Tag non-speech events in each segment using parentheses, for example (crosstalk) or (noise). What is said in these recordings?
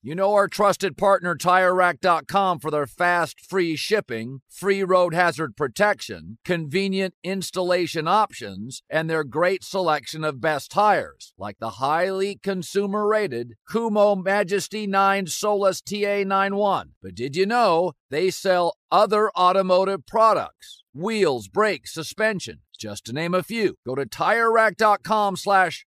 You know our trusted partner TireRack.com for their fast, free shipping, free road hazard protection, convenient installation options, and their great selection of best tires, like the highly consumer-rated Kumho Majesty 9 Solus TA91. But did you know they sell other automotive products? Wheels, brakes, suspension, just to name a few. Go to TireRack.com slash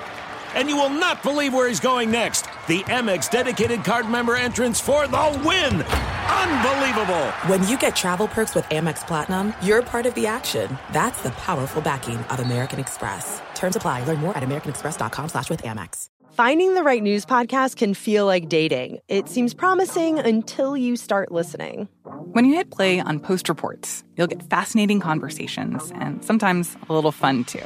And you will not believe where he's going next. The Amex dedicated card member entrance for the win! Unbelievable! When you get travel perks with Amex Platinum, you're part of the action. That's the powerful backing of American Express. Terms apply. Learn more at americanexpress.com slash with Amex. Finding the right news podcast can feel like dating. It seems promising until you start listening. When you hit play on Post Reports, you'll get fascinating conversations and sometimes a little fun too.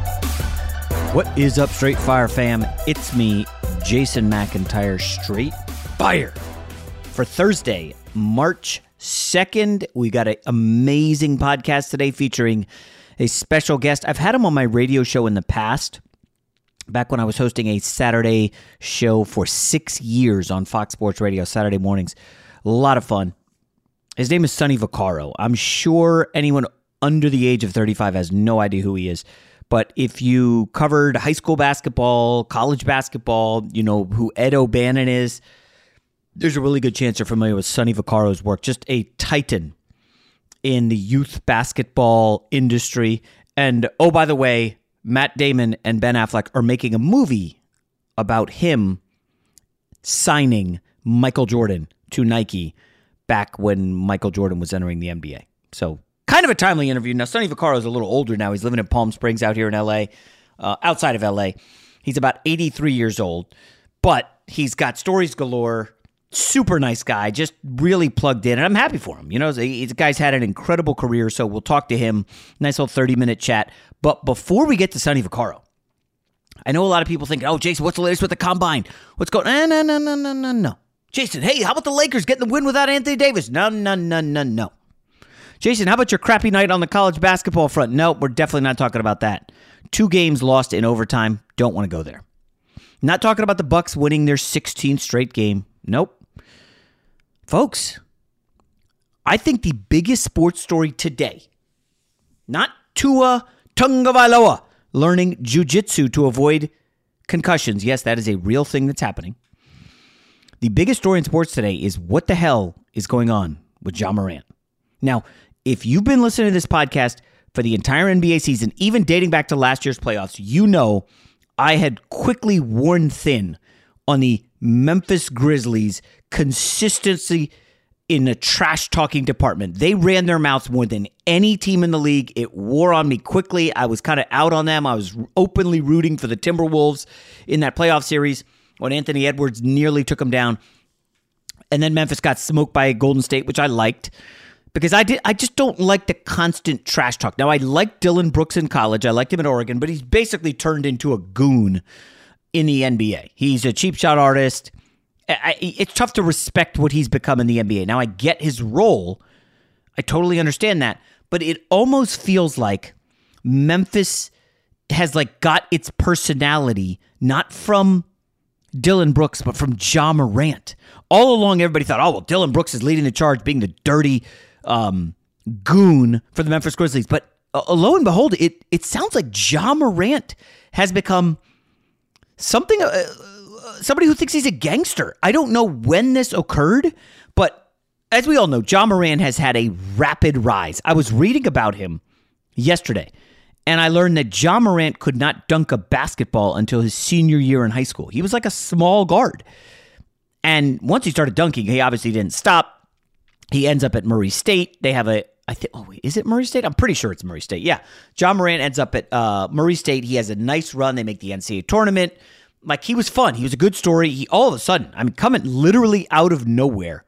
What is up, Straight Fire fam? It's me, Jason McIntyre, Straight Fire. For Thursday, March 2nd, we got an amazing podcast today featuring a special guest. I've had him on my radio show in the past, back when I was hosting a Saturday show for six years on Fox Sports Radio, Saturday mornings. A lot of fun. His name is Sonny Vaccaro. I'm sure anyone under the age of 35 has no idea who he is. But if you covered high school basketball, college basketball, you know who Ed O'Bannon is, there's a really good chance you're familiar with Sonny Vaccaro's work. Just a titan in the youth basketball industry. And oh, by the way, Matt Damon and Ben Affleck are making a movie about him signing Michael Jordan to Nike back when Michael Jordan was entering the NBA. So kind of a timely interview. Now, Sonny Vaccaro is a little older now. He's living in Palm Springs out here in LA, uh, outside of LA. He's about 83 years old, but he's got stories galore. Super nice guy, just really plugged in, and I'm happy for him. You know, the guy's had an incredible career, so we'll talk to him. Nice little 30 minute chat. But before we get to Sonny Vaccaro, I know a lot of people think, "Oh, Jason, what's the latest with the combine? What's going?" No, no, no, no, no, no, no. Jason, hey, how about the Lakers getting the win without Anthony Davis? No, no, no, no, no. Jason, how about your crappy night on the college basketball front? Nope, we're definitely not talking about that. Two games lost in overtime. Don't want to go there. Not talking about the Bucks winning their 16th straight game. Nope. Folks, I think the biggest sports story today, not Tua Tagovailoa learning jujitsu to avoid concussions. Yes, that is a real thing that's happening. The biggest story in sports today is what the hell is going on with Ja Morant. Now, if you've been listening to this podcast for the entire NBA season, even dating back to last year's playoffs, you know I had quickly worn thin on the Memphis Grizzlies' consistency in the trash talking department. They ran their mouths more than any team in the league. It wore on me quickly. I was kind of out on them. I was openly rooting for the Timberwolves in that playoff series when Anthony Edwards nearly took them down. And then Memphis got smoked by Golden State, which I liked because I did I just don't like the constant trash talk. Now I liked Dillon Brooks in college. I liked him at Oregon, but he's basically turned into a goon in the NBA. He's a cheap shot artist. I, it's tough to respect what he's become in the NBA. Now I get his role. I totally understand that, but it almost feels like Memphis has like got its personality not from Dillon Brooks, but from Ja Morant. All along, everybody thought, oh, well, Dillon Brooks is leading the charge, being the dirty um, goon for the Memphis Grizzlies. But uh, lo and behold, it, it sounds like Ja Morant has become something, uh, uh, somebody who thinks he's a gangster. I don't know when this occurred, but as we all know, Ja Morant has had a rapid rise. I was reading about him yesterday and I learned that Ja Morant could not dunk a basketball until his senior year in high school. He was like a small guard. And once he started dunking, he obviously didn't stop. He ends up at Murray State. They have a, I think, oh, wait, is it Murray State? I'm pretty sure it's Murray State. Yeah. Ja Morant ends up at uh, Murray State. He has a nice run. They make the NCAA tournament. Like, he was fun. He was a good story. He, all of a sudden, I mean, coming literally out of nowhere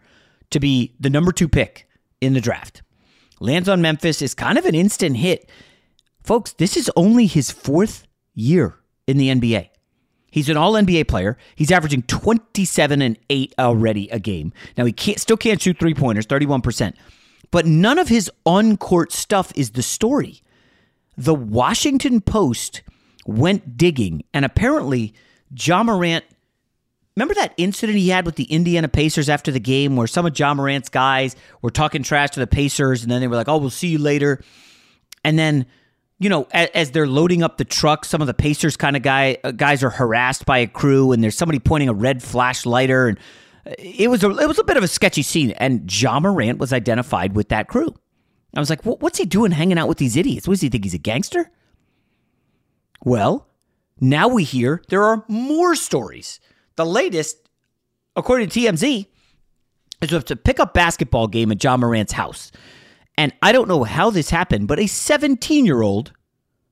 to be the number two pick in the draft. Lands on Memphis is kind of an instant hit. Folks, this is only his fourth year in the NBA. He's an all NBA player. He's averaging 27 and 8 already a game. Now, he can't, still can't shoot three pointers, 31%. But none of his on court stuff is the story. The Washington Post went digging, and apparently, Ja Morant. Remember that incident he had with the Indiana Pacers after the game where some of Ja Morant's guys were talking trash to the Pacers, and then they were like, oh, we'll see you later. And then you know, as, as, they're loading up the truck, some of the Pacers kind of guy uh, guys are harassed by a crew, and there's somebody pointing a red flashlighter, and uh, it was a it was a bit of a sketchy scene. And Ja Morant was identified with that crew. I was like, what's he doing hanging out with these idiots? What does he think he's a gangster? Well, now we hear there are more stories. The latest, according to TMZ, is to pick up basketball game at Ja Morant's house. And I don't know how this happened, but a 17 year old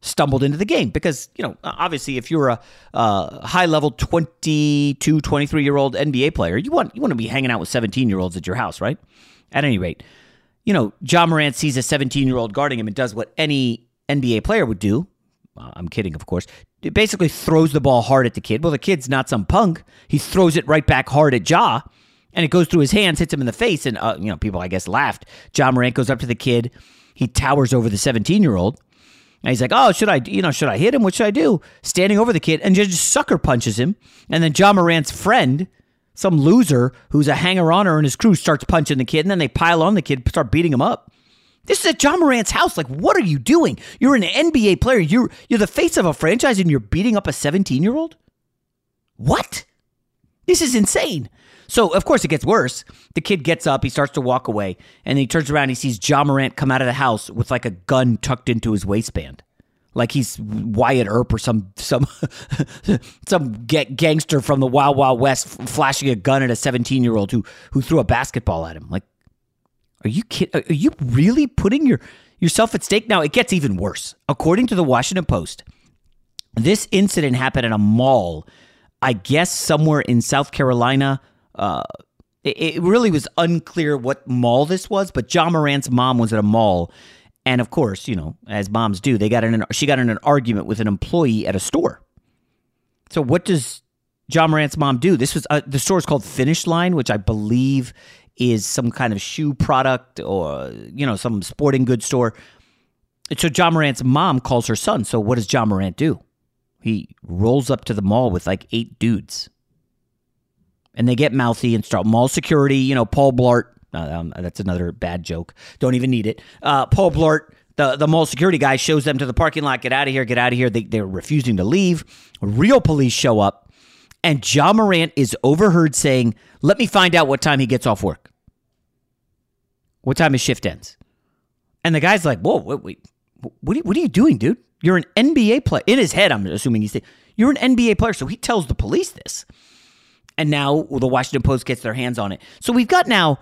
stumbled into the game because, you know, obviously if you're a, uh, a high level 22, 23 year old NBA player, you want, you want to be hanging out with 17 year olds at your house, right? At any rate, you know, Ja Morant sees a 17 year old guarding him and does what any NBA player would do. Uh, I'm kidding, of course. It basically throws the ball hard at the kid. Well, the kid's not some punk. He throws it right back hard at Ja and it goes through his hands, hits him in the face, and uh, you know people I guess laughed. Ja Morant goes up to the kid, he towers over the 17 year old, and he's like, "Oh, should I, you know, should I hit him? What should I do?" Standing over the kid and just sucker punches him, and then Ja Morant's friend, some loser who's a hanger oner in his crew, starts punching the kid, and then they pile on the kid, start beating him up. This is at Ja Morant's house. Like, what are you doing? You're an NBA player. You're you're the face of a franchise, and you're beating up a 17 year old. What? This is insane. So, of course, it gets worse. The kid gets up, he starts to walk away, and he turns around, he sees Ja Morant come out of the house with like a gun tucked into his waistband. Like he's Wyatt Earp or some some (laughs) some gangster from the Wild Wild West flashing a gun at a 17 year old who who threw a basketball at him. Like, are you kid? Are you really putting your yourself at stake? Now it gets even worse. According to the Washington Post, this incident happened at a mall, I guess somewhere in South Carolina uh, it, it really was unclear what mall this was, but Ja Morant's mom was at a mall. And of course, you know, as moms do, they got in an, she got in an argument with an employee at a store. So what does Ja Morant's mom do? This was uh, the store is called Finish Line, which I believe is some kind of shoe product or you know some sporting goods store. So Ja Morant's mom calls her son. So what does Ja Morant do? He rolls up to the mall with like eight dudes and they get mouthy and start mall security. You know, Paul Blart. Uh, um, that's another bad joke. Don't even need it. Uh, Paul Blart, the the mall security guy, shows them to the parking lot. Get out of here! Get out of here! They they're refusing to leave. Real police show up, and Ja Morant is overheard saying, "Let me find out what time he gets off work. What time his shift ends." And the guy's like, "Whoa, wait, wait. What, are, what are you doing, dude? You're an NBA player." In his head, I'm assuming he's saying, "You're an NBA player." So he tells the police this and now the Washington Post gets their hands on it. So we've got now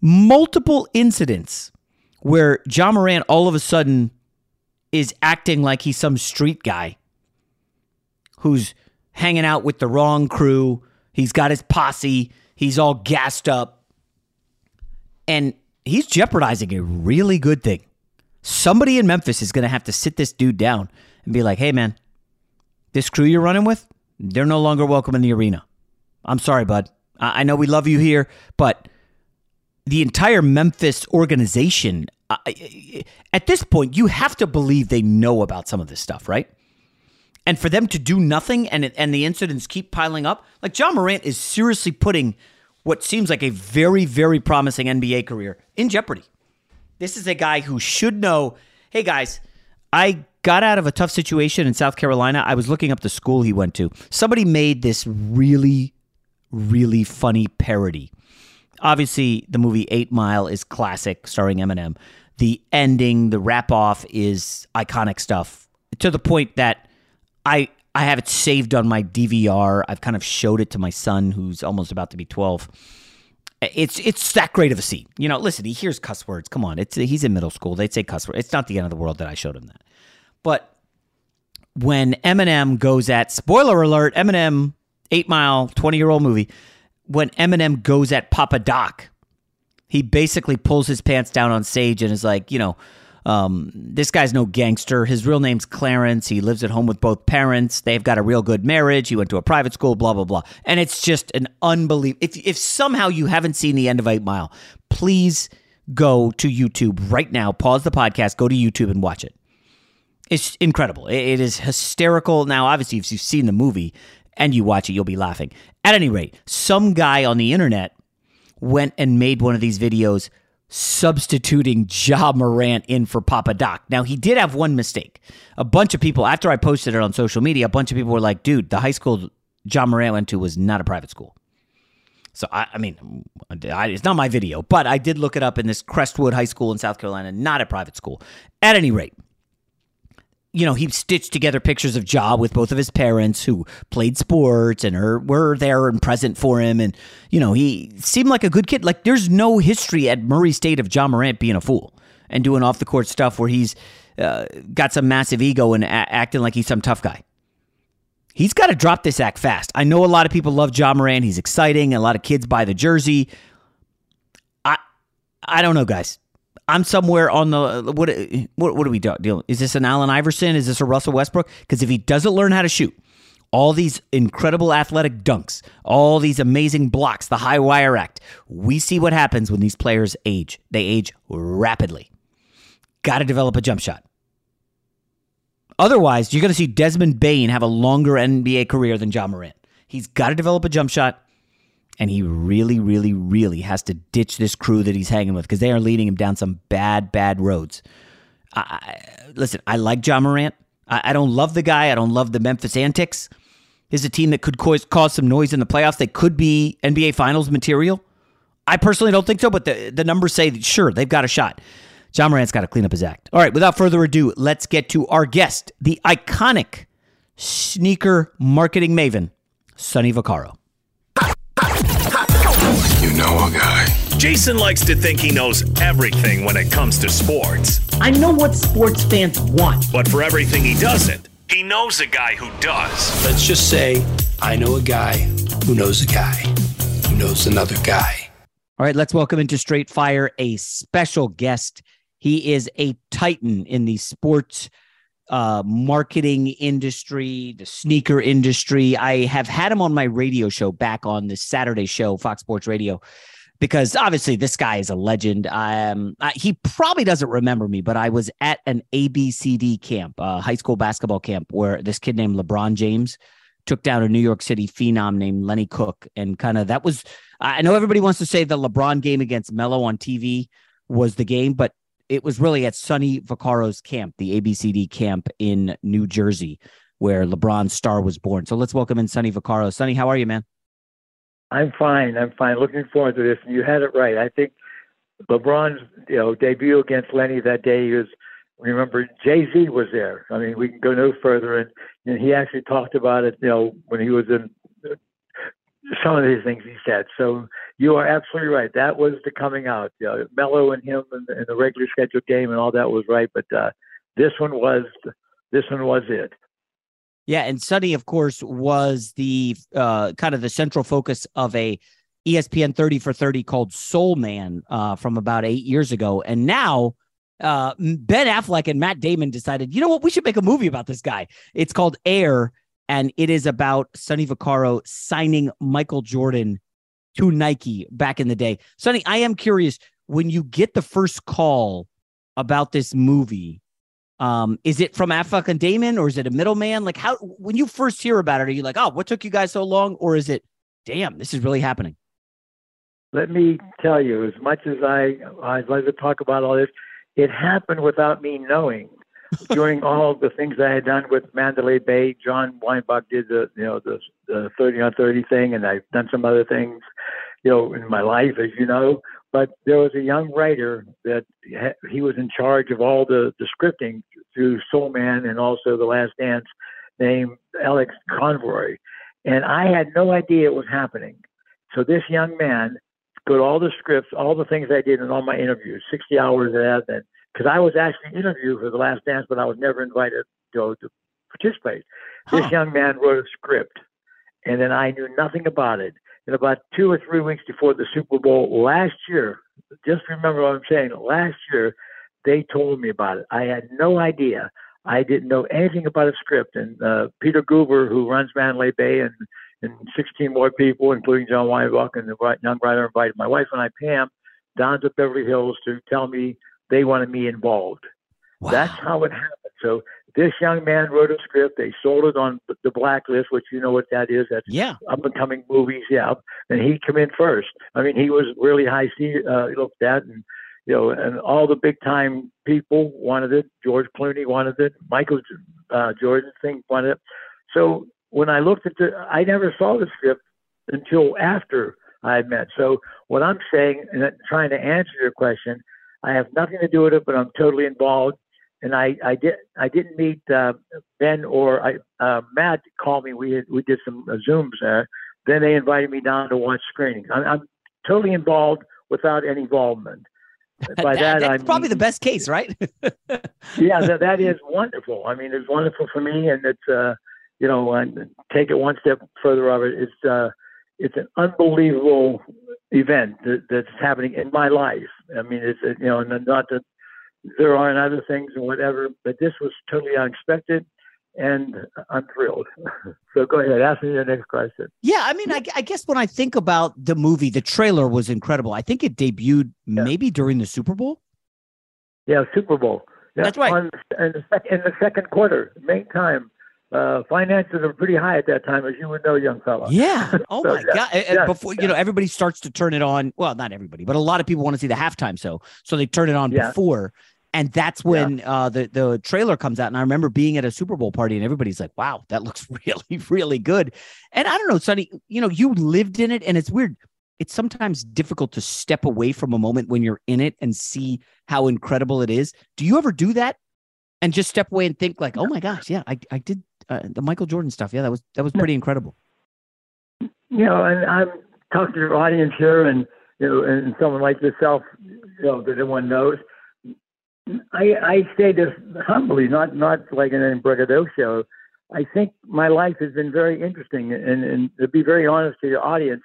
multiple incidents where Ja Morant all of a sudden is acting like he's some street guy who's hanging out with the wrong crew. He's got his posse. He's all gassed up. And he's jeopardizing a really good thing. Somebody in Memphis is going to have to sit this dude down and be like, hey, man, this crew you're running with, they're no longer welcome in the arena. I'm sorry, bud. I know we love you here, but the entire Memphis organization, at this point, you have to believe they know about some of this stuff, right? And for them to do nothing and and the incidents keep piling up, like Ja Morant is seriously putting what seems like a very very promising NBA career in jeopardy. This is a guy who should know, hey guys, I got out of a tough situation in South Carolina. I was looking up the school he went to. Somebody made this really really funny parody. Obviously, the movie 8 Mile is classic starring Eminem. The ending, the rap off is iconic stuff to the point that I I have it saved on my DVR. I've kind of showed it to my son who's almost about to be 12. It's it's that great of a scene. You know, listen, he hears cuss words. Come on, it's he's in middle school. They'd say cuss words. It's not the end of the world that I showed him that. But when Eminem goes at spoiler alert, Eminem, eight mile, 20 year old movie, when Eminem goes at Papa Doc, he basically pulls his pants down on stage and is like, you know, um, this guy's no gangster. His real name's Clarence. He lives at home with both parents. They've got a real good marriage. He went to a private school, blah, blah, blah. And it's just an unbelievable. If, if somehow you haven't seen the end of Eight Mile, please go to YouTube right now, pause the podcast, go to YouTube and watch it. It's incredible. It, it is hysterical. Now, obviously, if you've seen the movie and you watch it, you'll be laughing. At any rate, some guy on the internet went and made one of these videos substituting Ja Morant in for Papa Doc. Now, he did have one mistake. A bunch of people, after I posted it on social media, a bunch of people were like, dude, the high school Ja Morant went to was not a private school. So, I, I mean, I, it's not my video, but I did look it up in this Crestwood High School in South Carolina, not a private school. At any rate, you know, he stitched together pictures of Ja with both of his parents who played sports and are, were there and present for him. And, you know, he seemed like a good kid. Like, there's no history at Murray State of Ja Morant being a fool and doing off the court stuff where he's uh, got some massive ego and a- acting like he's some tough guy. He's got to drop this act fast. I know a lot of people love Ja Morant. He's exciting. A lot of kids buy the jersey. I, I don't know, guys. I'm somewhere on the what what what are we doing? Is this an Allen Iverson? Is this a Russell Westbrook? Because if he doesn't learn how to shoot, all these incredible athletic dunks, all these amazing blocks, the high wire act, we see what happens when these players age. They age rapidly. Got to develop a jump shot. Otherwise, you're going to see Desmond Bane have a longer NBA career than Ja Morant. He's got to develop a jump shot and he really, really, really has to ditch this crew that he's hanging with because they are leading him down some bad, bad roads. I, listen, I like Ja Morant. I, I, don't love the guy. I don't love the Memphis antics. Is a team that could cause, cause some noise in the playoffs. They could be NBA Finals material. I personally don't think so, but the, the numbers say that sure, they've got a shot. Ja Morant's got to clean up his act. All right, without further ado, let's get to our guest, the iconic sneaker marketing maven, Sonny Vaccaro. You know a guy. Jason likes to think he knows everything when it comes to sports. I know what sports fans want. But for everything he doesn't, he knows a guy who does. Let's just say I know a guy who knows a guy who knows another guy. All right, let's welcome into Straight Fire a special guest. He is a titan in the sports uh, marketing industry, the sneaker industry. I have had him on my radio show back on the Saturday show, Fox Sports Radio, because obviously this guy is a legend. Um, I, he probably doesn't remember me, but I was at an ABCD camp, a high school basketball camp, where this kid named LeBron James took down a New York City phenom named Lenny Cooke. and kind of that was. I know everybody wants to say the LeBron game against Melo on TV was the game, but it was really at Sonny Vaccaro's camp, the ABCD camp in New Jersey, where LeBron's star was born. So let's welcome in Sonny Vaccaro. Sonny, how are you, man? I'm fine. I'm fine. Looking forward to this. You had it right. I think LeBron's you know debut against Lenny that day was. Remember, Jay Z was there. I mean, we can go no further, and, and he actually talked about it. You know, when he was in some of these things he said. So you are absolutely right. That was the coming out. You know, Melo and him and, and the regular scheduled game and all that was right, but uh, this one was this one was it. Yeah, and Sonny, of course, was the uh, kind of the central focus of a ESPN 30 for 30 called Sole Man uh, from about eight years ago. And now uh, Ben Affleck and Matt Damon decided, you know what, we should make a movie about this guy. It's called Air, and it is about Sonny Vaccaro signing Michael Jordan to Nike back in the day. Sonny, I am curious when you get the first call about this movie, Um, is it from Affleck and Damon, or is it a middleman? Like, how when you first hear about it, are you like, oh, what took you guys so long, or is it, damn, this is really happening? Let me tell you, as much as I I'd like to talk about all this, it happened without me knowing. During all the things I had done with Mandalay Bay, Jon Weinbach did the you know the, the 30 on 30 thing, and I've done some other things, you know, in my life, as you know. But there was a young writer that he was in charge of all the, the scripting through Sole Man and also The Last Dance, named Alex Convery. And I had no idea it was happening. So this young man got all the scripts, all the things I did in all my interviews, 60 hours of that, because I was actually interviewed for The Last Dance, but I was never invited to, to participate. Huh. This young man wrote a script, and then I knew nothing about it. And about two or three weeks before the Super Bowl last year, just remember what I'm saying, last year, they told me about it. I had no idea. I didn't know anything about a script. And uh, Peter Guber, who runs Mandalay Bay and, and 16 more people, including Jon Weinbach and the young writer, invited my wife and I, Pam, down to Beverly Hills to tell me they wanted me involved. Wow. That's how it happened. So this young man wrote a script. They sold it on the blacklist, which you know what that is. That's yeah. up and coming movies. Yeah, and he come in first. I mean, he was really high C uh, looked at, and you know, and all the big time people wanted it. George Clooney wanted it. Michael uh, Jordan thing wanted it. So when I looked at the, I never saw the script until after I met. So what I'm saying and trying to answer your question, I have nothing to do with it, but I'm totally involved and I, I did I didn't meet uh, Ben or I, uh, Matt called me. We had, we did some uh, zooms there. Then they invited me down to watch screenings. I'm, I'm totally involved without any involvement. (laughs) By that, that that's I'm, probably the best case, right? (laughs) yeah, that, that is wonderful. I mean, it's wonderful for me, and it's uh, you know, and take it one step further of it. It's uh, it's an unbelievable event that, that's happening in my life. I mean, it's you know, and not that there aren't other things and whatever, but this was totally unexpected and I'm thrilled. (laughs) so go ahead, ask me the next question. Yeah, I mean, I, I, guess when I think about the movie, the trailer was incredible. I think it debuted yeah. maybe during the Super Bowl. Yeah, Super Bowl. Yeah, That's right. On, in, the sec- in the second quarter, main time. Uh, finances are pretty high at that time, as you would know, young fella. Yeah. (laughs) Oh so, my yeah. god! And yeah. before you know, everybody starts to turn it on. Well, not everybody, but a lot of people want to see the halftime so so they turn it on before and that's when yeah. uh, the the trailer comes out. And I remember being at a Super Bowl party, and everybody's like, "Wow, that looks (laughs) really, really good." And I don't know, Sonny, you know, you lived in it, and it's weird. It's sometimes difficult to step away from a moment when you're in it and see how incredible it is. Do you ever do that and just step away and think like, "Oh my gosh, yeah, I I did uh, the Michael Jordan stuff. Yeah, that was that was pretty incredible." You know, and I'm talking to your audience here, and you know, and someone like yourself, you know, that everyone knows I, I say this humbly, not not like in a braggadocio. I think my life has been very interesting, and, and to be very honest to your audience,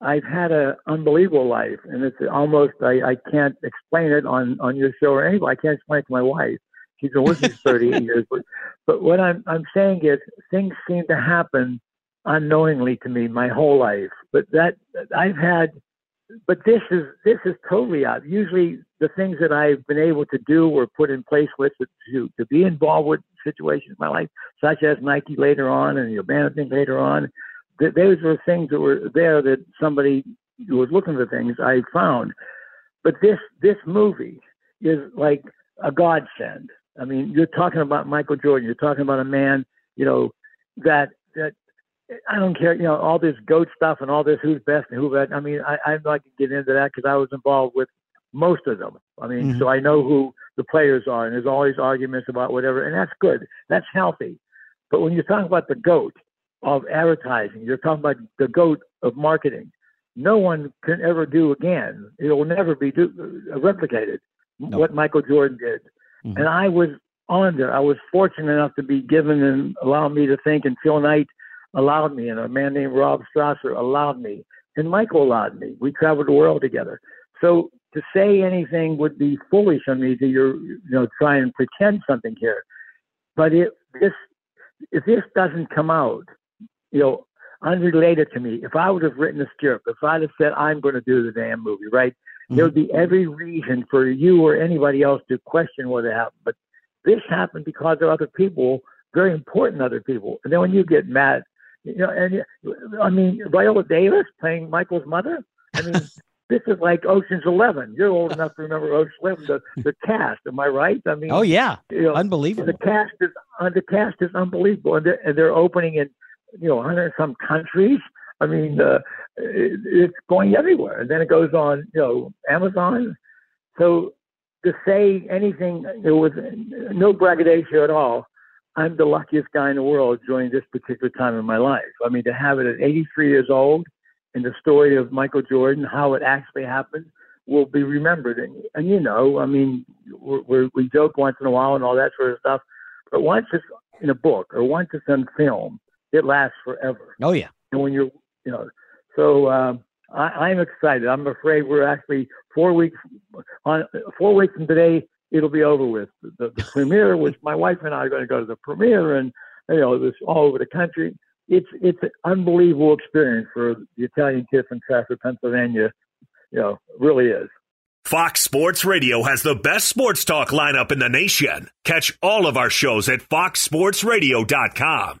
I've had an unbelievable life, and it's almost I, I can't explain it on on your show or anybody. I can't explain it to my wife. She's been with me 38 (laughs) years, but but what I'm I'm saying is things seem to happen unknowingly to me my whole life. But that I've had but this is this is totally odd. Usually, the things that I've been able to do or put in place with to to be involved with situations in my life, such as Nike later on and the Urbana thing later on. Th- those were things that were there that somebody who was looking for things I found. But this this movie is like a godsend. I mean, you're talking about Michael Jordan. You're talking about a man, you know, that that I don't care, you know, all this goat stuff and all this who's best and who best. I mean, I, I'm not to get into that because I was involved with most of them. I mean, mm-hmm. so I know who the players are, and there's always arguments about whatever, and that's good. That's healthy. But when you're talking about the goat of advertising, you're talking about the goat of marketing. No one can ever do again. It will never be do, uh, replicated no. what Michael Jordan did. Mm-hmm. And I was on there. I was fortunate enough to be given and allow me to think. And Phil Knight allowed me, and a man named Rob Strasser allowed me, and Michael allowed me. We traveled the world together. So to say anything would be foolish on me to you know, try and pretend something here. But if this, if this doesn't come out, you know, unrelated to me, if I would have written a script, if I'd have said I'm going to do the damn movie, right, mm-hmm. there would be every reason for you or anybody else to question what happened. But this happened because of other people, very important other people. And then when you get mad, you know, and I mean, Viola Davis playing Michael's mother. I mean, (laughs) this is like Ocean's Eleven. You're old enough to remember Ocean's Eleven. The, the cast, am I right? I mean, oh yeah, you know, unbelievable. The cast is uh, the cast is unbelievable, and they're, and they're opening in you know hundred some countries. I mean, uh, it, it's going everywhere, and then it goes on, you know, Amazon. So to say anything, there was no braggadocio at all. I'm the luckiest guy in the world during this particular time in my life. I mean, to have it at 83 years old, and the story of Michael Jordan, how it actually happened, will be remembered. And, and you know, I mean, we're, we're, we joke once in a while and all that sort of stuff, but once it's in a book or once it's on film, it lasts forever. Oh yeah. And when you're, you know, so um, I, I'm excited. I'm afraid we're actually four weeks on four weeks from today. It'll be over with the, the premiere, which my wife and I are going to go to the premiere, and you know, this all over the country. It's it's an unbelievable experience for the Italian kid from Trafford, Pennsylvania. You know, really is. Fox Sports Radio has the best sports talk lineup in the nation. Catch all of our shows at foxsportsradio.com.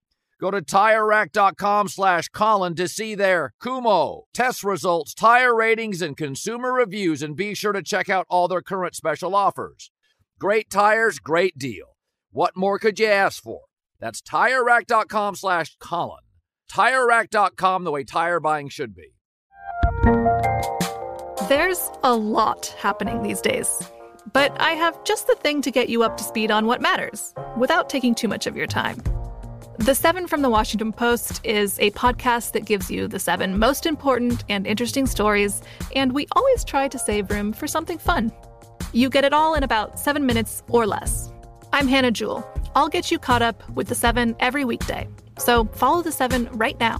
Go to TireRack.com slash Colin to see their Kumho test results, tire ratings, and consumer reviews, and be sure to check out all their current special offers. Great tires, great deal. What more could you ask for? That's TireRack.com slash Colin. TireRack.com, the way tire buying should be. There's a lot happening these days. But I have just the thing to get you up to speed on what matters without taking too much of your time. The Seven from the Washington Post is a podcast that gives you the seven most important and interesting stories, and we always try to save room for something fun. You get it all in about seven minutes or less. I'm Hannah Jewell. I'll get you caught up with the seven every weekday. So follow the seven right now.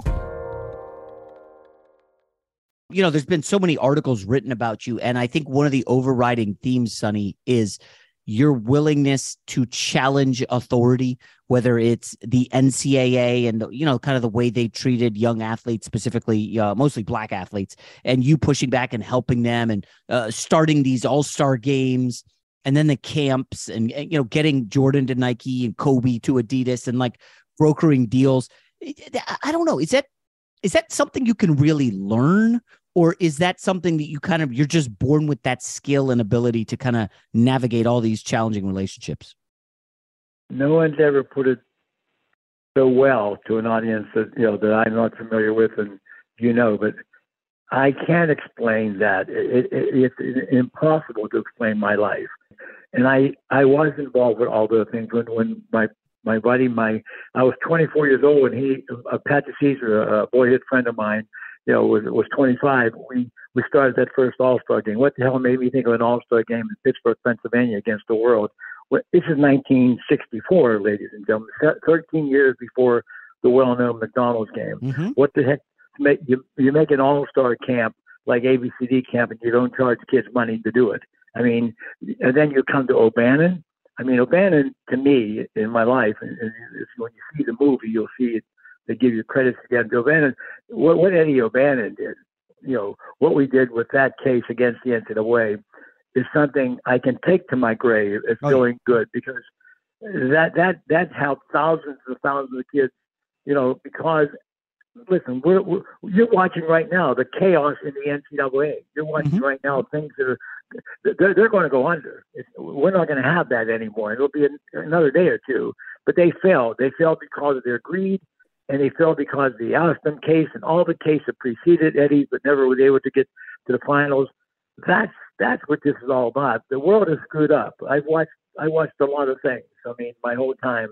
You know, there's been so many articles written about you, and I think one of the overriding themes, Sonny, is your willingness to challenge authority, whether it's the NCAA and you know kind of the way they treated young athletes, specifically uh, mostly black athletes, and you pushing back and helping them and uh, starting these All Star games, and then the camps and, and you know getting Jordan to Nike and Kobe to Adidas and like brokering deals. I don't know. Is that is that something you can really learn or is that something that you kind of you're just born with that skill and ability to kind of navigate all these challenging relationships no one's ever put it so well to an audience that you know that i'm not familiar with and you know but i can't explain that it, it, it's impossible to explain my life and i i was involved with all those things when when my my buddy my i was 24 years old and he uh, pat caesar a boyhood friend of mine you know, was was 25, we we started that first All Star game. What the hell made me think of an All Star game in Pittsburgh, Pennsylvania, against the world? This is 1964, ladies and gentlemen, 13 years before the well-known McDonald's game. Mm-hmm. What the heck? You you make an all-star camp like ABCD camp, and you don't charge kids money to do it. I mean, and then you come to O'Bannon. I mean, O'Bannon to me in my life, and, and when you see the movie, you'll see it. They give you credits again. O'Bannon, what, what Eddie O'Bannon did, you know, what we did with that case against the NCAA is something I can take to my grave as feeling good because that that that helped thousands and thousands of kids, you know, because listen, we're, we're, you're watching right now the chaos in the NCAA. You're watching Mm-hmm. right now things that are they're, they're going to go under. It's, we're not going to have that anymore. It'll be an, another day or two. But they failed. They failed because of their greed, and they failed because of the Alston case and all the cases that preceded Eddie, but never was able to get to the finals. That's that's what this is all about. The world is screwed up. I've watched I watched a lot of things. I mean, my whole time,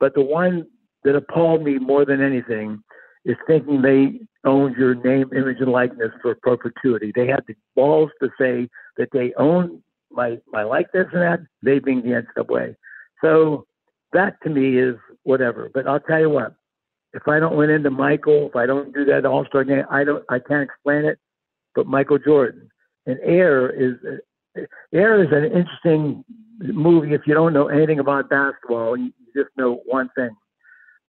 but the one that appalled me more than anything is thinking they owned your name, image, and likeness for perpetuity. They had the balls to say that they own my my likeness and that, they being the NCAA. So that to me is whatever. But I'll tell you what, if I don't win into Michael, if I don't do that All Star game, I don't I can't explain it. But Michael Jordan and Air is Air is an interesting movie if you don't know anything about basketball. You just know one thing: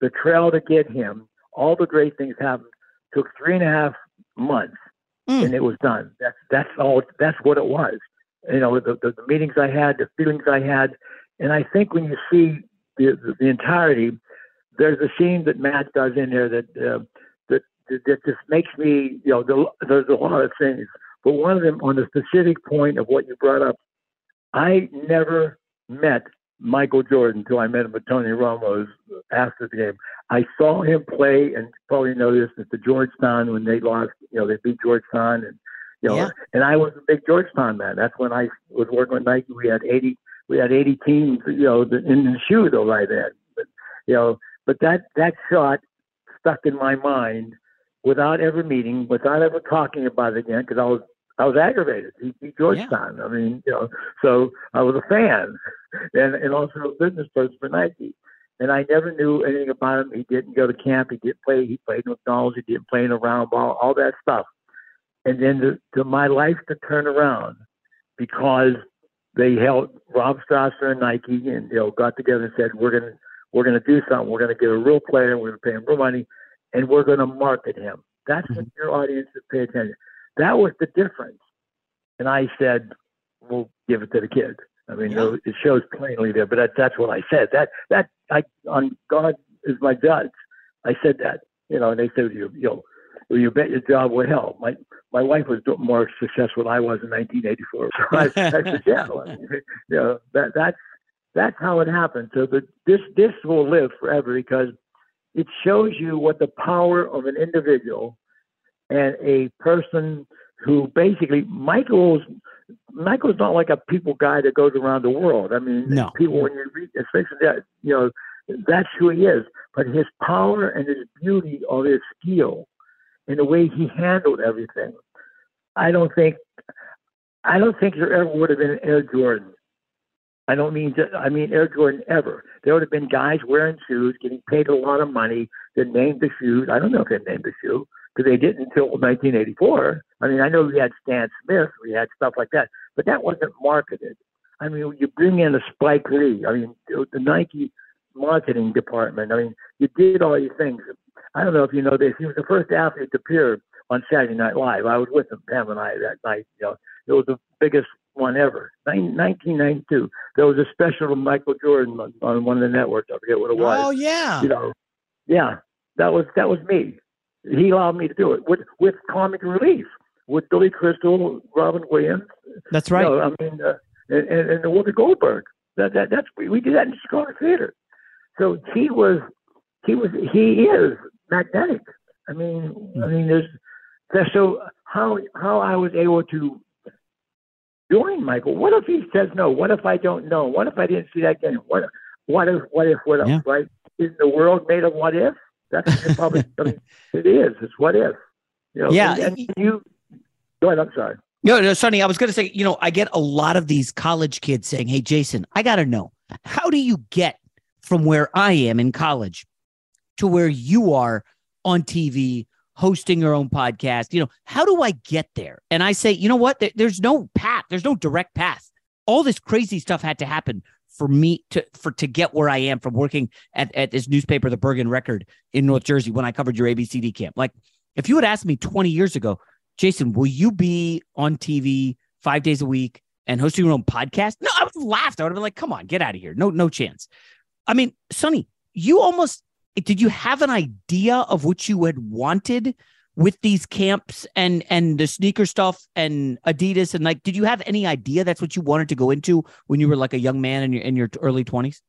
the trail to get him all the great things happened. Took three and a half months, Mm. and it was done. That's that's all. That's what it was. You know, the, the, the meetings I had, the feelings I had, and I think when you see the the, the entirety, there's a scene that Matt does in there that uh, that that just makes me. You know, the, there's a lot of things, but one of them on the specific point of what you brought up, I never met Michael Jordan until I met him at Tony Roma's after the game. I saw him play, and probably this at the Georgetown when they lost. You know, they beat Georgetown, and you know, Yeah. and I was a big Georgetown man. That's when I was working with Nike. We had eighty, we had eighty teams. You know, in the shoe though right then. But you know, but that that shot stuck in my mind without ever meeting, without ever talking about it again, because I was I was aggravated. He beat Georgetown. I mean, you know, so I was a fan, and and also a business person for Nike. And I never knew anything about him. He didn't go to camp. He didn't play. He played in McDonald's. He didn't play in a round ball. All that stuff. And then to, to my life to turn around because they held Rob Strasser and Nike and you know got together and said we're gonna we're gonna do something. We're gonna get a real player. We're gonna pay him real money, and we're gonna market him. That's mm-hmm. what your audience should pay attention. That was the difference. And I said, we'll give it to the kid. I mean, Yeah. it shows plainly there, but that, that's what I said. That that I on God is my judge. I said that, you know, and they said, you, you know, well, you bet your job will help. My my wife was more successful than I was in 1984. So (laughs) I, I said, yeah, you know, that that's that's how it happened. So the, this this will live forever because it shows you what the power of an individual and a person who basically Michael's Michael's not like a people guy that goes around the world. I mean, No. people when you read, especially that, you know, that's who he is. But his power and his beauty of his skill and the way he handled everything, I don't think, I don't think there ever would have been Air Jordan. I don't mean, just, I mean Air Jordan ever. There would have been guys wearing shoes, getting paid a lot of money that named the shoes. I don't know if they named the shoe because they didn't until 1984. I mean, I know we had Stan Smith, we had stuff like that, but that wasn't marketed. I mean, you bring in a Spike Lee. I mean, the Nike marketing department. I mean, you did all these things. I don't know if you know this. He was the first athlete to appear on Saturday Night Live. I was with him, Pam and I, that night. You know, it was the biggest one ever. Nin- 1992. There was a special of Michael Jordan on, on one of the networks. I forget what it was Oh yeah. you know, yeah, that was that was me. He allowed me to do it with with comic relief with Billy Crystal, Robin Williams. That's right. You know, I mean, uh, and, and and Whoopi Goldberg. That that that's we, we did that in Chicago theater. So he was he was he is magnetic. I mean, I mean, there's there's so how how I was able to join Michael. What if he says no? What if I don't know? What if I didn't see that game? What what if what if what if Yeah. right? Isn't the world made of what if? That's probably I mean, (laughs) it is. It's what if. You know, Yeah. And, and you go ahead, I'm sorry. No, no, Sonny, I was going to say, you know, I get a lot of these college kids saying, Hey, Jason, I got to know. how do you get from where I am in college to where you are on TV, hosting your own podcast? You know, how do I get there? And I say, you know what? There's no path. There's no direct path. All this crazy stuff had to happen for me to for to get where I am from working at, at this newspaper, the Bergen Record in North Jersey, when I covered your ABCD camp. Like, if you had asked me 20 years ago, Jason, will you be on TV five days a week and hosting your own podcast? No, I would have laughed. I would have been like, come on, get out of here. No, no chance. I mean, Sonny, you almost did you have an idea of what you had wanted with these camps and and the sneaker stuff and Adidas and like did you have any idea that's what you wanted to go into when you were like a young man in your in your early 20s?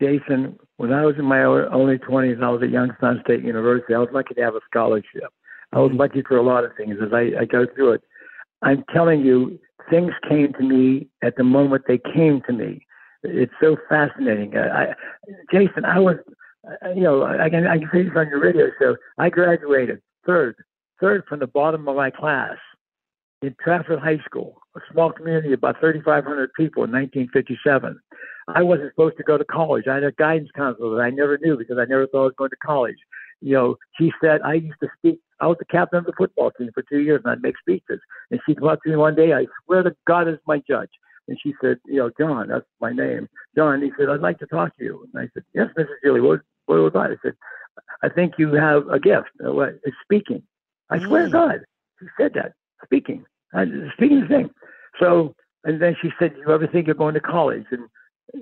Jason, when I was in my early 20s, I was at Youngstown State University. I was lucky to have a scholarship. I was mm-hmm. lucky for a lot of things as I, I go through it. I'm telling you, things came to me at the moment they came to me. It's so fascinating. I, I Jason, I was, you know, I can I can say this on your radio show. I graduated third, third from the bottom of my class in Trafford High School, a small community of about 3,500 people in 1957. I wasn't supposed to go to college. I had a guidance counselor that I never knew because I never thought I was going to college. You know, she said I used to speak. I was the captain of the football team for two years, and I'd make speeches. And she came up to me one day. I swear to God, is my judge. And she said, you know, John, that's my name. John, he said, I'd like to talk to you. And I said, yes, Mrs. Gilly, what, what was that? I said, I think you have a gift. Uh, it's speaking. I swear to mm. God, she said that. Speaking. I, speaking the thing. So, and then she said, "Do you ever think you're going to college?" And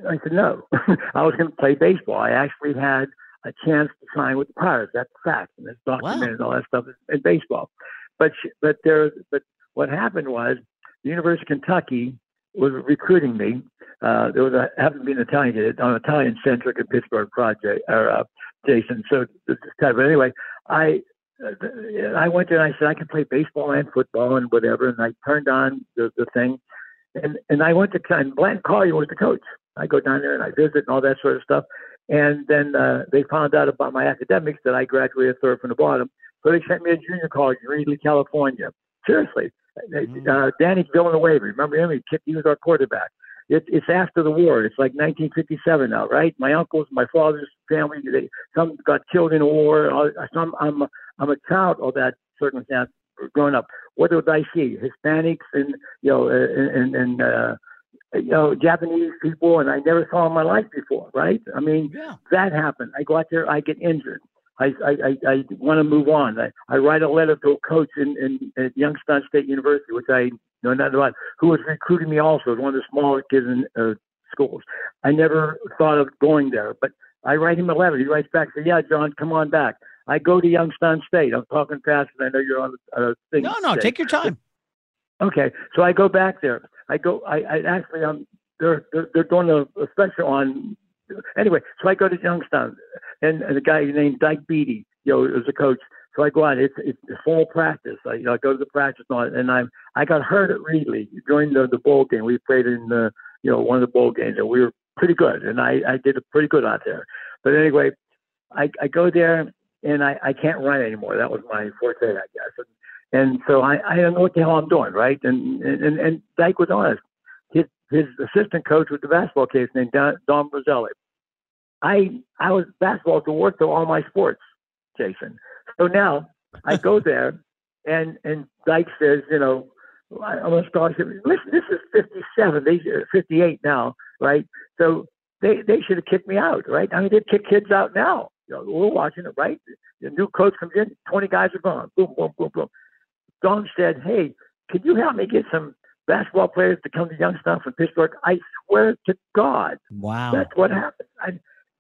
I said, "No." (laughs) I was going to play baseball. I actually had a chance to sign with the Pirates. That's a fact, and it's documented wow. all that stuff in, in baseball. But she, but there, but what happened was the University of Kentucky was recruiting me. Uh, there was a happened to be an Italian on an Italian centric in Pittsburgh project or uh, Jason. So this is but anyway, I uh, I went there and I said I can play baseball and football and whatever, and I turned on the, the thing, and and I went to and Blanton Collier was the coach. I go down there and I visit and all that sort of stuff, and then uh, they found out about my academics that I graduated third from the bottom, so they sent me to junior college in Reedley, California. Seriously, mm-hmm. uh, Danny Villanueva, remember him? He, kicked, he was our quarterback. It, it's after the war. It's like 1957 now, right? My uncles, my father's family, they, some got killed in war. Some, I'm, I'm a child of that circumstance growing up. What did I see? Hispanics and you know and and uh, you know Japanese people, and I never saw in my life before. Right? I mean, yeah. that happened. I go out there, I get injured. I I I, I want to move on. I, I write a letter to a coach in, in at Youngstown State University, which I know nothing about, who was recruiting me also as one of the smaller kids in uh, schools. I never thought of going there, but I write him a letter. He writes back, say, "Yeah, John, come on back." I go to Youngstown State. I'm talking fast, and I know you're on a uh, thing. No, no, today. take your time. Okay, so I go back there. I go. I, I actually, I'm. They're they're, they're doing a, a special on. Anyway, so I go to Youngstown, and, and the guy named Dike Beede, you know, is a coach. So I go out. It's it's fall practice. I, you know, I go to the practice on, and I'm I got hurt at Reedley during the the bowl game. We played in the you know one of the bowl games, and we were pretty good. And I I did pretty good out there. But anyway, I I go there and I, I can't run anymore. That was my forte, I guess. And, and so I, I don't know what the hell I'm doing, right? And and and Dike was honest. His his assistant coach with the basketball case named Don, Don Rosselli. I I was basketball to work to all my sports, Jason. So now I go (laughs) there, and and Dike says, you know, I'm a scholarship. Listen, this is 57. They uh, 58 now, right? So they they should have kicked me out, right? I mean, they kick kids out now. You know, we're watching it, right? The new coach comes in, 20 guys are gone. Boom, boom, boom, boom. Don said, hey, could you help me get some basketball players to come to Youngstown from Pittsburgh? I swear to God. Wow. That's what happened. I,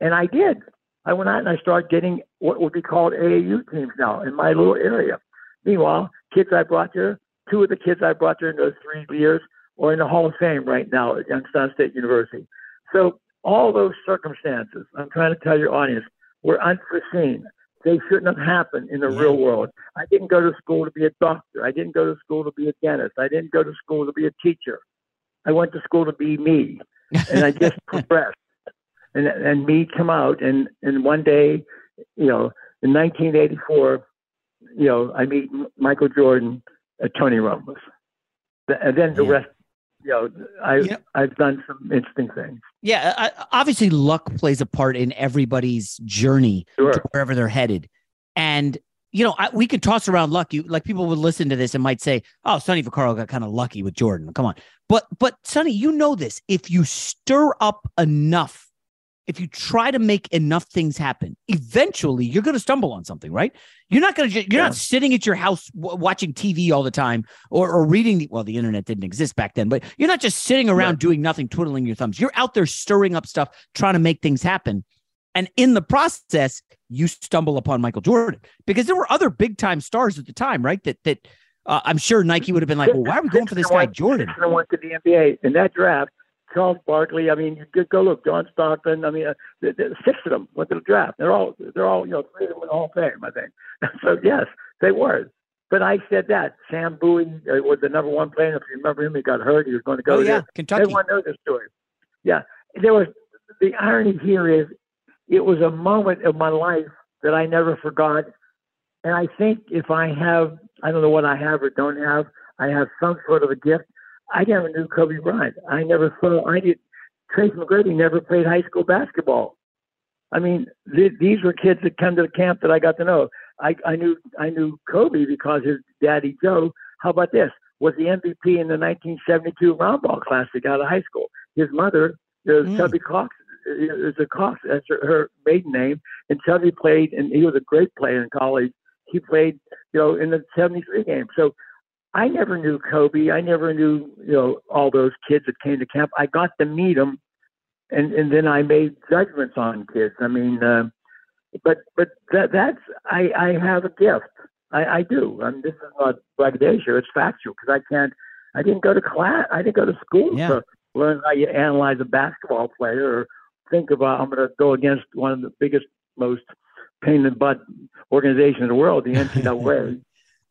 and I did. I went out and I started getting what would be called AAU teams now in my little area. Meanwhile, kids I brought there, two of the kids I brought there in those three years are in the Hall of Fame right now at Youngstown State University. So all those circumstances, I'm trying to tell your audience, were unforeseen. They shouldn't have happened in the yeah. real mm-hmm. world. I didn't go to school to be a doctor. I didn't go to school to be a dentist. I didn't go to school to be a teacher. I went to school to be me, and I just (laughs) progressed. And and me come out, and and one day, you know, in 1984, you know, I meet Michael Jordan at Tony Roma's, and then the yeah. rest you know, I Yeah. I've done some interesting things. Yeah, uh, obviously luck plays a part in everybody's journey Sure. to wherever they're headed. And you know, I, we could toss around luck. You like people would listen to this and might say, "Oh, Sonny Vaccaro got kind of lucky with Jordan." Come on, but but Sonny, you know this. If you stir up enough, if you try to make enough things happen, eventually you're going to stumble on something, right? You're not going to. You're Yeah. not sitting at your house w- watching TV all the time or, or reading. The, well, the internet didn't exist back then, but you're not just sitting around doing nothing, twiddling your thumbs. You're out there stirring up stuff, trying to make things happen. And in the process, you stumble upon Michael Jordan because there were other big time stars at the time, right? That that uh, I'm sure Nike would have been like, well, why are we going for this guy Jordan? I went to the NBA in that draft. Charles Barkley. I mean, go look. John Stockton. I mean, uh, the, the, six of them went to the draft. They're all they're all you know three of them the Hall of Fame. I think. (laughs) so yes, they were. But I said that Sam Bowie uh, was the number one player. If you remember him, he got hurt. He was going to go Oh, yeah, there. Kentucky. Everyone knows the story. Yeah, there was the irony here is it was a moment of my life that I never forgot. And I think if I have, I don't know what I have or don't have, I have some sort of a gift. I never knew Kobe Bryant. I never saw, I did, Tracy McGrady never played high school basketball. I mean, th- these were kids that come to the camp that I got to know. I, I knew I knew Kobe because his daddy Joe. How about this? Was the MVP in the 1972 round ball classic out of high school. His mother, uh, Mm. Chubby Cox, is a Cox. That's her, her maiden name. And Chubby played, and he was a great player in college. He played, you know, in the 73 game. So I never knew Kobe. I never knew, you know, all those kids that came to camp. I got to meet them, and and then I made judgments on kids. I mean, uh, but but that that's I I have a gift. I I do. I mean, this is not braggadocio. It's factual because I can't. I didn't go to class. I didn't go to school Yeah. to learn how you analyze a basketball player or think about I'm going to go against one of the biggest, most pain in the butt organization in the world, the (laughs) NCAA.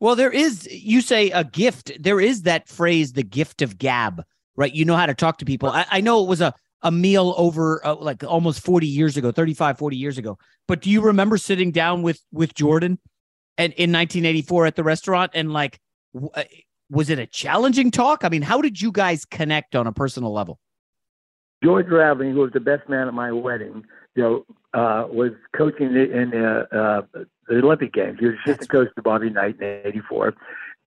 Well, there is, you say a gift. There is that phrase, the gift of gab, right? You know how to talk to people. I, I know it was a, a meal over uh, like almost 40 years ago, 35, 40 years ago. But do you remember sitting down with, with Jordan and in 1984 at the restaurant and like, w- uh, was it a challenging talk? I mean, how did you guys connect on a personal level? George Raveling, who was the best man at my wedding, you know, uh, was coaching in the, uh, the Olympic Games. He was assistant coach to Bobby Knight in '84,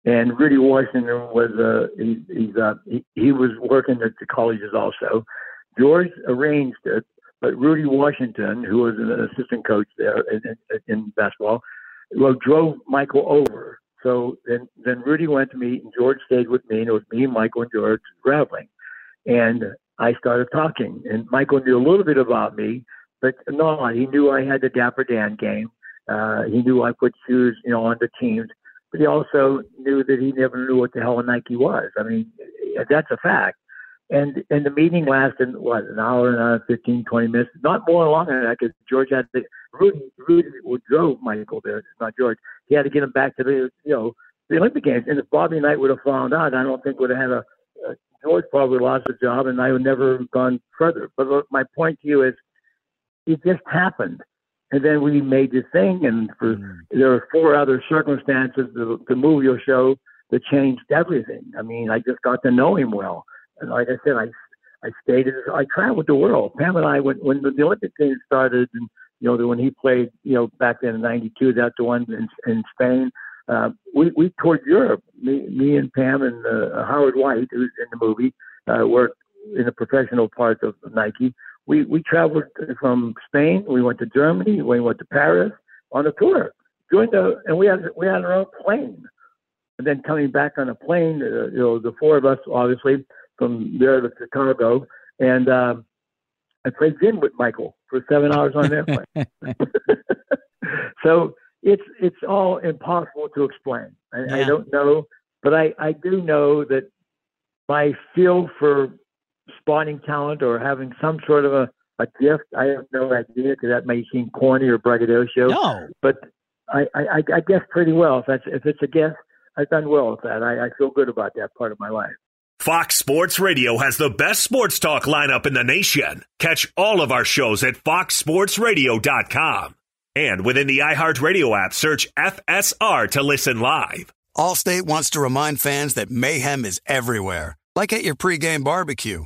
and Rudy Washington was uh, he, he's uh, he, he was working at the colleges also. George arranged it, but Rudy Washington, who was an assistant coach there in, in, in basketball, well, drove Michael over. So then, then Rudy went to meet, and George stayed with me, and it was me, Michael, and George Raveling, And I started talking, and Michael knew a little bit about me, but no, he knew I had the Dapper Dan game. Uh, he knew I put shoes, you know, on the teams, but he also knew that he never knew what the hell a Nike was. I mean, that's a fact. And and the meeting lasted what an hour and uh, 15, 20 minutes, not more longer than that, because George had to. Rudy Rudy drove Michael there, not George. He had to get him back to the you know the Olympic Games. And if Bobby Knight would have found out, I don't think would have had a. a George probably lost his job, and I would never have gone further. But look, my point to you is, it just happened, and then we made this thing, and for there were four other circumstances the, the movie will show that changed everything. I mean, I just got to know him well, and like I said, I I stayed. I traveled the world. Pam and I, when when the Olympic Games started, and you know, when he played, you know, back then in '92, that the one in, in Spain. Uh, we we toured Europe. Me, me and Pam and uh, Howard White, who's in the movie, uh, worked in the professional part of Nike. We we traveled from Spain. We went to Germany. We went to Paris on a tour. During the and we had we had our own plane. And then coming back on a plane, uh, you know, the four of us obviously from there to Chicago, and um, I played gin with Michael for seven hours on an airplane. (laughs) (laughs) so it's it's all impossible to explain. I, I don't know, but I I do know that my feel for spotting talent or having some sort of a, a gift, I have no idea because that may seem corny or braggadocio. No. But I, I, I- I guess pretty well. If that's if it's a guess, I've done well with that. I, I feel good about that part of my life. Fox Sports Radio has the best sports talk lineup in the nation. Catch all of our shows at foxsportsradio.com. And within the iHeartRadio app, search FSR to listen live. Allstate wants to remind fans that mayhem is everywhere, like at your pregame barbecue.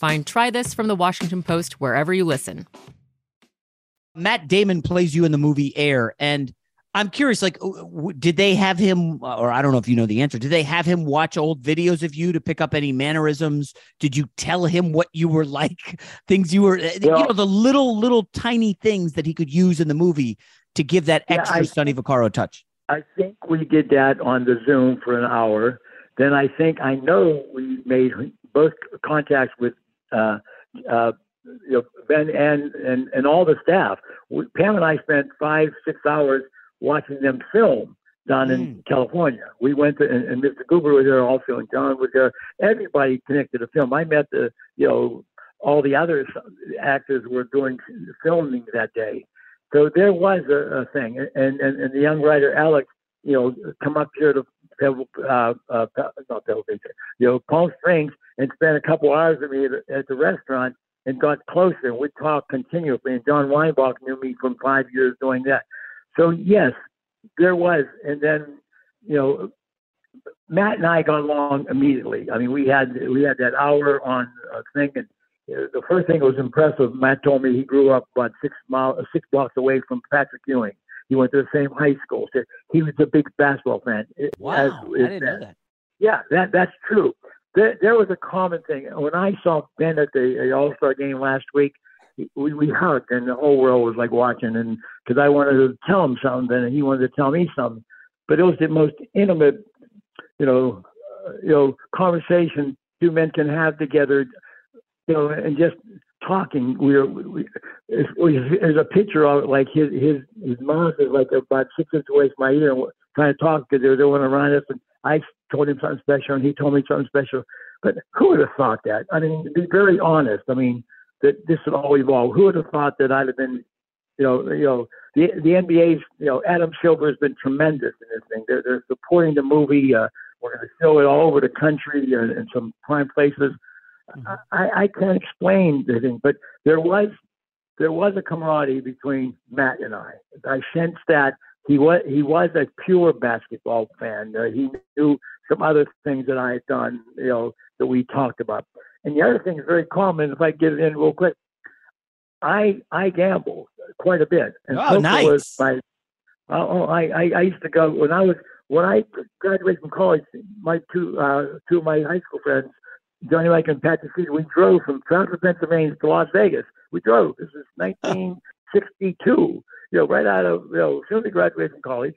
Find Try This from the Washington Post wherever you listen. Matt Damon plays you in the movie Air, and I'm curious, like, did they have him, or I don't know if you know the answer, did they have him watch old videos of you to pick up any mannerisms? Did you tell him what you were (laughs) like? Things you were, yeah. you know, the little, little tiny things that he could use in the movie to give that extra yeah, I, Sonny Vaccaro touch? I think we did that on the Zoom for an hour. Then I think I know we made both contacts with uh, uh, you know, Ben and, and, and all the staff. We, Pam and I spent five, six hours watching them film down mm. in California. We went to, and, and Mr. Guber was there also, and John was there. Everybody connected to film. I met the, you know, all the other actors were doing filming that day. So there was a, a thing. And, and, and the young writer, Alex, you know, come up here to Pebble, uh, uh, not Pebble Beach, you know, Palm Springs and spent a couple hours with me at, at the restaurant and got closer. We talked continuously. And Jon Weinbach knew me from five years doing that. So yes, there was, and then you know, Matt and I got along immediately. I mean, we had we had that hour on uh, thing, and the first thing that was impressive. Matt told me he grew up about six mile, six blocks away from Patrick Ewing. He went to the same high school. So he was a big basketball fan. Wow, as, I didn't know that. Yeah, that that's true. There, there was a common thing when I saw Ben at the, the All Star game last week we, we hugged and the whole world was like watching and because I wanted to tell him something and he wanted to tell me something. But it was the most intimate, you know, uh, you know, conversation two men can have together, you know, and just talking. We were, we, there's a picture of it, like his his his mouth is like about six inches away from my ear, and trying to talk because they, want to run us. And I told him something special, and he told me something special. But who would have thought that? I mean, to be very honest, I mean, that this would all evolve. Who would have thought that I'd have been, you know, you know, the the NBA's, you know, Adam Silver has been tremendous in this thing. They're they're supporting the movie. Uh, we're going to show it all over the country uh, in some prime places. Mm-hmm. I, I can't explain the thing, but there was there was a camaraderie between Matt and I. I sensed that he was he was a pure basketball fan. Uh, he knew some other things that I had done, you know, that we talked about. And the other thing is very common. If I get it in real quick, I I gamble quite a bit. And oh, nice. my Oh, oh I, I I used to go when I was when I graduated from college. My two uh, two of my high school friends, Johnny Mike and Patrick Seager, we drove from Stratford, Pennsylvania to Las Vegas. We drove. This is 1962. You know, right out of you know, soon we graduated from college.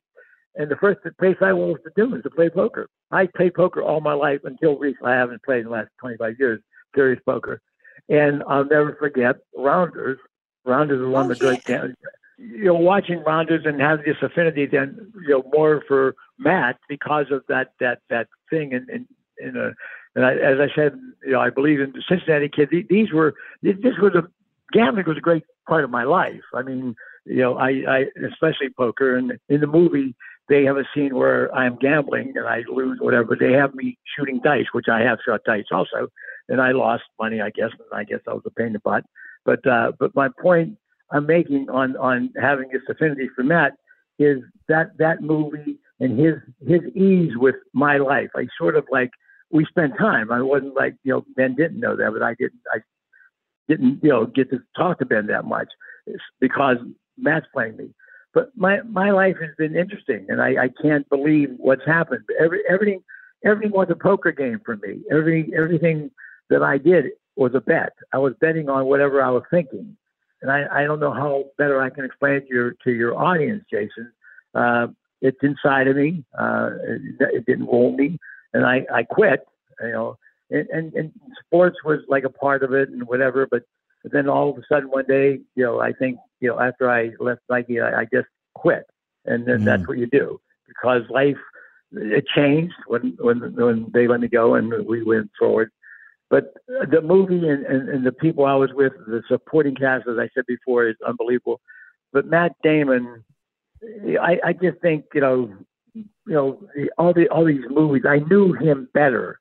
And the first place I was to do was to play poker. I played poker all my life until recently. I haven't played in the last 25 years, serious poker. And I'll never forget Rounders. Rounders is one oh, of the yeah. great you know, watching Rounders and having this affinity then, you know, more for Matt because of that that that thing and and in a and I, as I said, you know, I believe in the Cincinnati Kid. These were this was a gambling was a great part of my life. I mean, you know, I, I especially poker and in the movie they have a scene where I'm gambling and I lose whatever. They have me shooting dice, which I have shot dice also, and I lost money. I guess, and I guess I was a pain in the butt. But uh, but my point I'm making on on having this affinity for Matt is that that movie and his his ease with my life. I sort of like we spent time. I wasn't like you know Ben didn't know that, but I didn't. I didn't you know get to talk to Ben that much because Matt's playing me. But my my life has been interesting, and I, I can't believe what's happened. Every everything everything was a poker game for me. Every everything that I did was a bet. I was betting on whatever I was thinking, and I, I don't know how better I can explain it to your to your audience, Jason. Uh, it's inside of me. Uh, it, it didn't roll me, and I I quit. You know, and, and and sports was like a part of it and whatever, but but then all of a sudden one day, you know, I think, you know, after I left Nike, I, I just quit. And then mm. that's what you do because life, it changed when, when, when they let me go and we went forward. But the movie and, and, and the people I was with, the supporting cast, as I said before, is unbelievable. But Matt Damon, I, I just think, you know, you know, all the all these movies, I knew him better.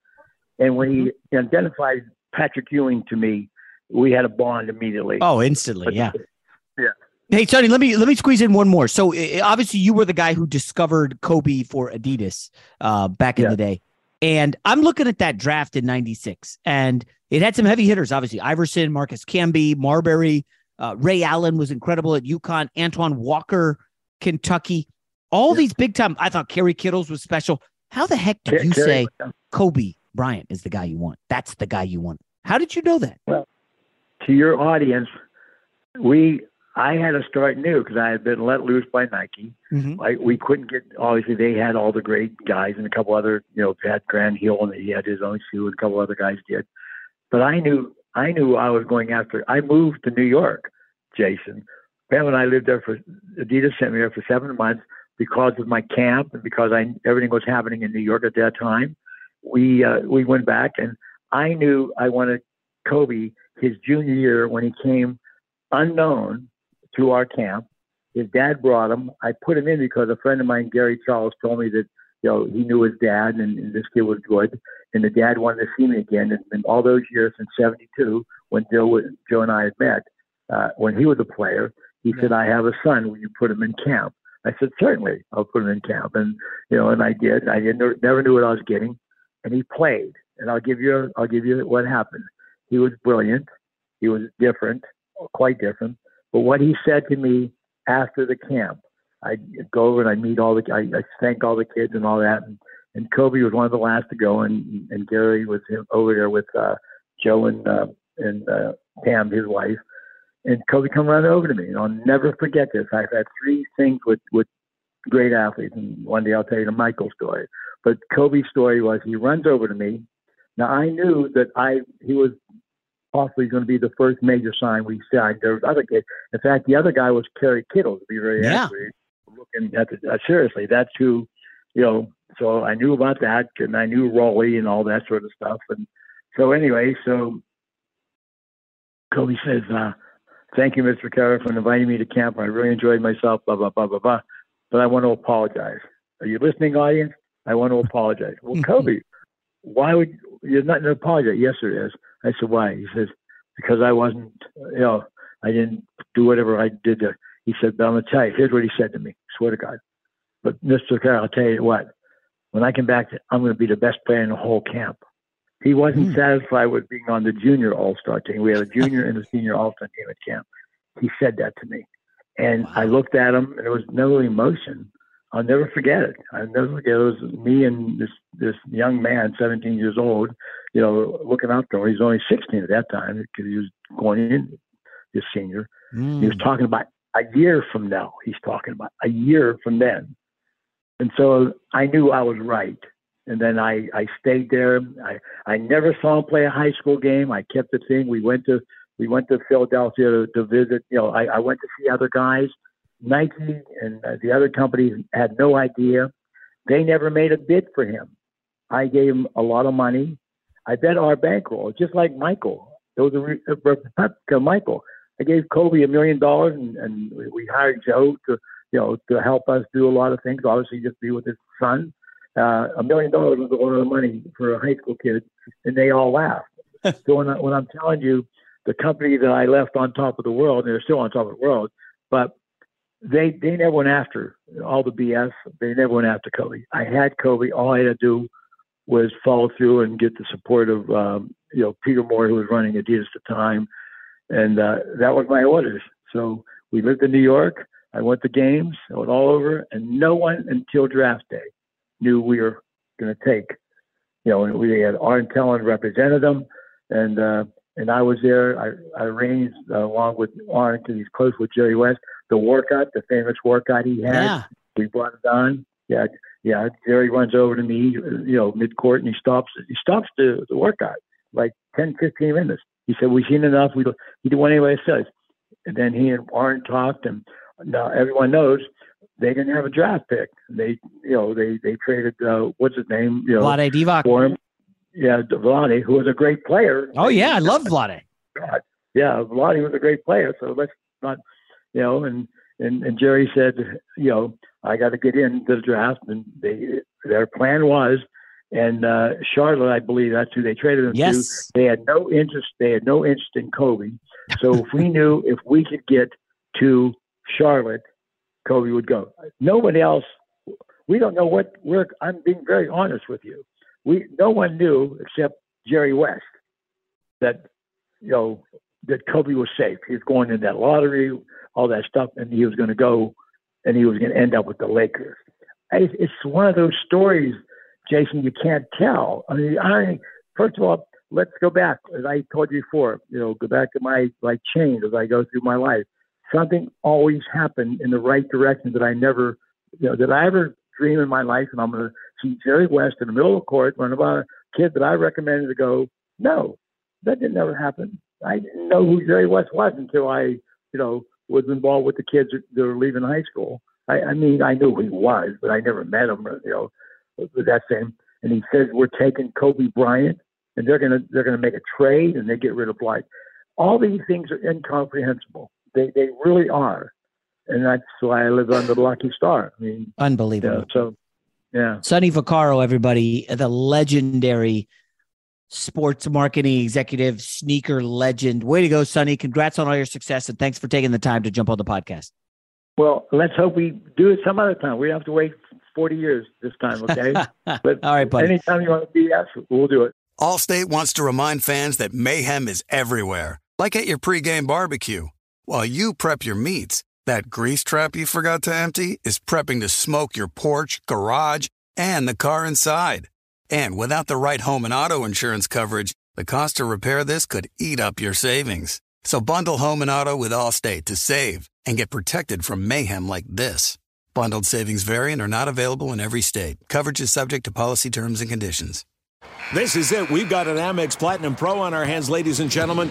And when he mm-hmm. identified Patrick Ewing to me, we had a bond immediately. Oh, instantly, but, yeah. Yeah. Hey, Sonny, let me let me squeeze in one more. So obviously, you were the guy who discovered Kobe for Adidas uh, back in yeah. the day, and I'm looking at that draft in '96, and it had some heavy hitters. Obviously, Iverson, Marcus Camby, Marbury, uh, Ray Allen was incredible at UConn, Antoine Walker, Kentucky, all yeah. these big time. I thought Kerry Kittles was special. How the heck did you say Kobe Bryant is the guy you want? That's the guy you want. How did you know that? Well, to your audience, we I had to start new because I had been let loose by Nike. Mm-hmm. I, we couldn't get obviously they had all the great guys and a couple other you know Pat Grant Hill and he had his own shoe and a couple other guys did, but I knew I knew I was going after. I moved to New York, Jason. Pam and I lived there for Adidas sent me there for seven months because of my camp and because I everything was happening in New York at that time. We uh, we went back and I knew I wanted Kobe his junior year when he came unknown to our camp. His dad brought him. I put him in because a friend of mine, Gary Charles, told me that you know he knew his dad and, and this kid was good. And the dad wanted to see me again. And, and all those years since '72, when Joe Joe and I had met, uh, when he was a player, he yeah. said, "I have a son. Will you put him in camp?" I said, "Certainly, I'll put him in camp." And you know, and I did. I didn't, never knew what I was getting, and he played. And I'll give you I'll give you what happened. He was brilliant. He was different, quite different. But what he said to me after the camp, I'd go over and I meet all the, I, I thank all the kids and all that. And, and Kobe was one of the last to go, and and Gary was over there with uh, Joe and uh, and uh, Pam, his wife. And Kobe come running over to me, and I'll never forget this. I've had three things with with great athletes, and one day I'll tell you the Michael story. But Kobe's story was he runs over to me. Now I knew that I he was possibly going to be the first major sign we signed. There was other kids. In fact, the other guy was Kerry Kittle, to be very yeah. accurate. Looking at the, uh, seriously, that's who, you know. So I knew about that, and I knew Rollie and all that sort of stuff. And so anyway, so Kobe says, uh, "Thank you, Mr. Carter, for inviting me to camp. I really enjoyed myself." Blah blah blah blah blah. But I want to apologize. Are you listening, audience? I want to (laughs) apologize. Well, Kobe, why would you're not an apology? Yes, there is. I said, why? He says, because I wasn't, you know, I didn't do whatever I did. To, he said, but I'm going to tell you, here's what he said to me. Swear to God. But Mr. Carroll, I'll tell you what, when I come back, I'm going to be the best player in the whole camp. He wasn't mm. satisfied with being on the junior all star team. We had a (laughs) junior and a senior all star team at camp. He said that to me. And I looked at him, and there was no emotion. I'll never forget it. I'll never forget it. It was me and this this young man, 17 years old, you know, looking up to him. He was only 16 at that time because he was going in his senior. Mm. He was talking about a year from now. He's talking about a year from then. And so I knew I was right. And then I, I stayed there. I, I never saw him play a high school game. I kept the thing. We went to we went to Philadelphia to, to visit. You know, I, I went to see other guys. Nike and the other companies had no idea. They never made a bid for him. I gave him a lot of money. I bet our bankroll, just like Michael. It was a, replica Michael. I gave Kobe a million dollars, and, and we hired Joe to, you know, to help us do a lot of things. Obviously, just be with his son. Uh, a million dollars was a lot of money for a high school kid, and they all laughed. (laughs) so when, I, when I'm telling you, the company that I left on top of the world, and they're still on top of the world, but they they never went after all the BS. They never went after Kobe. I had Kobe. All I had to do was follow through and get the support of um, you know Peter Moore, who was running Adidas at the time, and uh, that was my orders. So we lived in New York. I went to games. I went all over, and no one until draft day knew we were going to take. You know, And we had Arn Tellem represented them, and uh, and I was there. I, I arranged uh, along with Arn because he's close with Jerry West the workout, the famous workout he had. Yeah. We brought it on. Yeah, yeah. Jerry runs over to me, you know, mid court, and he stops. He stops the, the workout like 10, 15 minutes. He said, "We've seen enough. We don't. He did what anybody says." And then he and Arn talked, and now everyone knows they didn't have a draft pick. They, you know, they they traded uh, what's his name, you know, Vlade Divac. for him. Yeah, Vlade, who was a great player. Oh yeah, I love Vlade. God. Yeah, Vlade was a great player. So let's not, you know, and and, and Jerry said, you know, I got to get into the draft, and they their plan was, and uh, Charlotte, I believe that's who they traded him Yes. to. They had no interest. They had no interest in Kobe. So if we knew if we could get to Charlotte, Kobe would go. Nobody else. We don't know what we're. I'm being very honest with you. We no one knew except Jerry West that you know that Kobe was safe. He was going in that lottery, all that stuff, and he was going to go, and he was going to end up with the Lakers. It's one of those stories, Jason. You can't tell. I mean, I first of all, let's go back. As I told you before, you know, go back to my like chain as I go through my life. Something always happened in the right direction that I never, you know, did I ever dream in my life, and I'm going to see Jerry West in the middle of the court run about a kid that I recommended to go. No, that didn't ever happen. I didn't know who Jerry West was until I, you know, was involved with the kids that were leaving high school. I, I mean, I knew who he was, but I never met him. You know, with that same. And he says we're taking Kobe Bryant, and they're gonna they're gonna make a trade, and they get rid of Blight. All these things are incomprehensible. They they really are, and that's why I live under the lucky star. I mean, Unbelievable. yeah, so yeah. Sonny Vaccaro, everybody, the legendary sports marketing executive, sneaker legend. Way to go, Sonny. Congrats on all your success and thanks for taking the time to jump on the podcast. Well, let's hope we do it some other time. We have to wait 40 years this time, (laughs) okay? But All right, buddy. anytime you want to BS, we'll do it. Allstate wants to remind fans that mayhem is everywhere, like at your pregame barbecue. While you prep your meats, that grease trap you forgot to empty is prepping to smoke your porch, garage, and the car inside. And without the right home and auto insurance coverage, the cost to repair this could eat up your savings. So bundle home and auto with Allstate to save and get protected from mayhem like this. Bundled savings variant are not available in every state. Coverage is subject to policy terms and conditions. This is it. We've got an Amex Platinum Pro on our hands, ladies and gentlemen.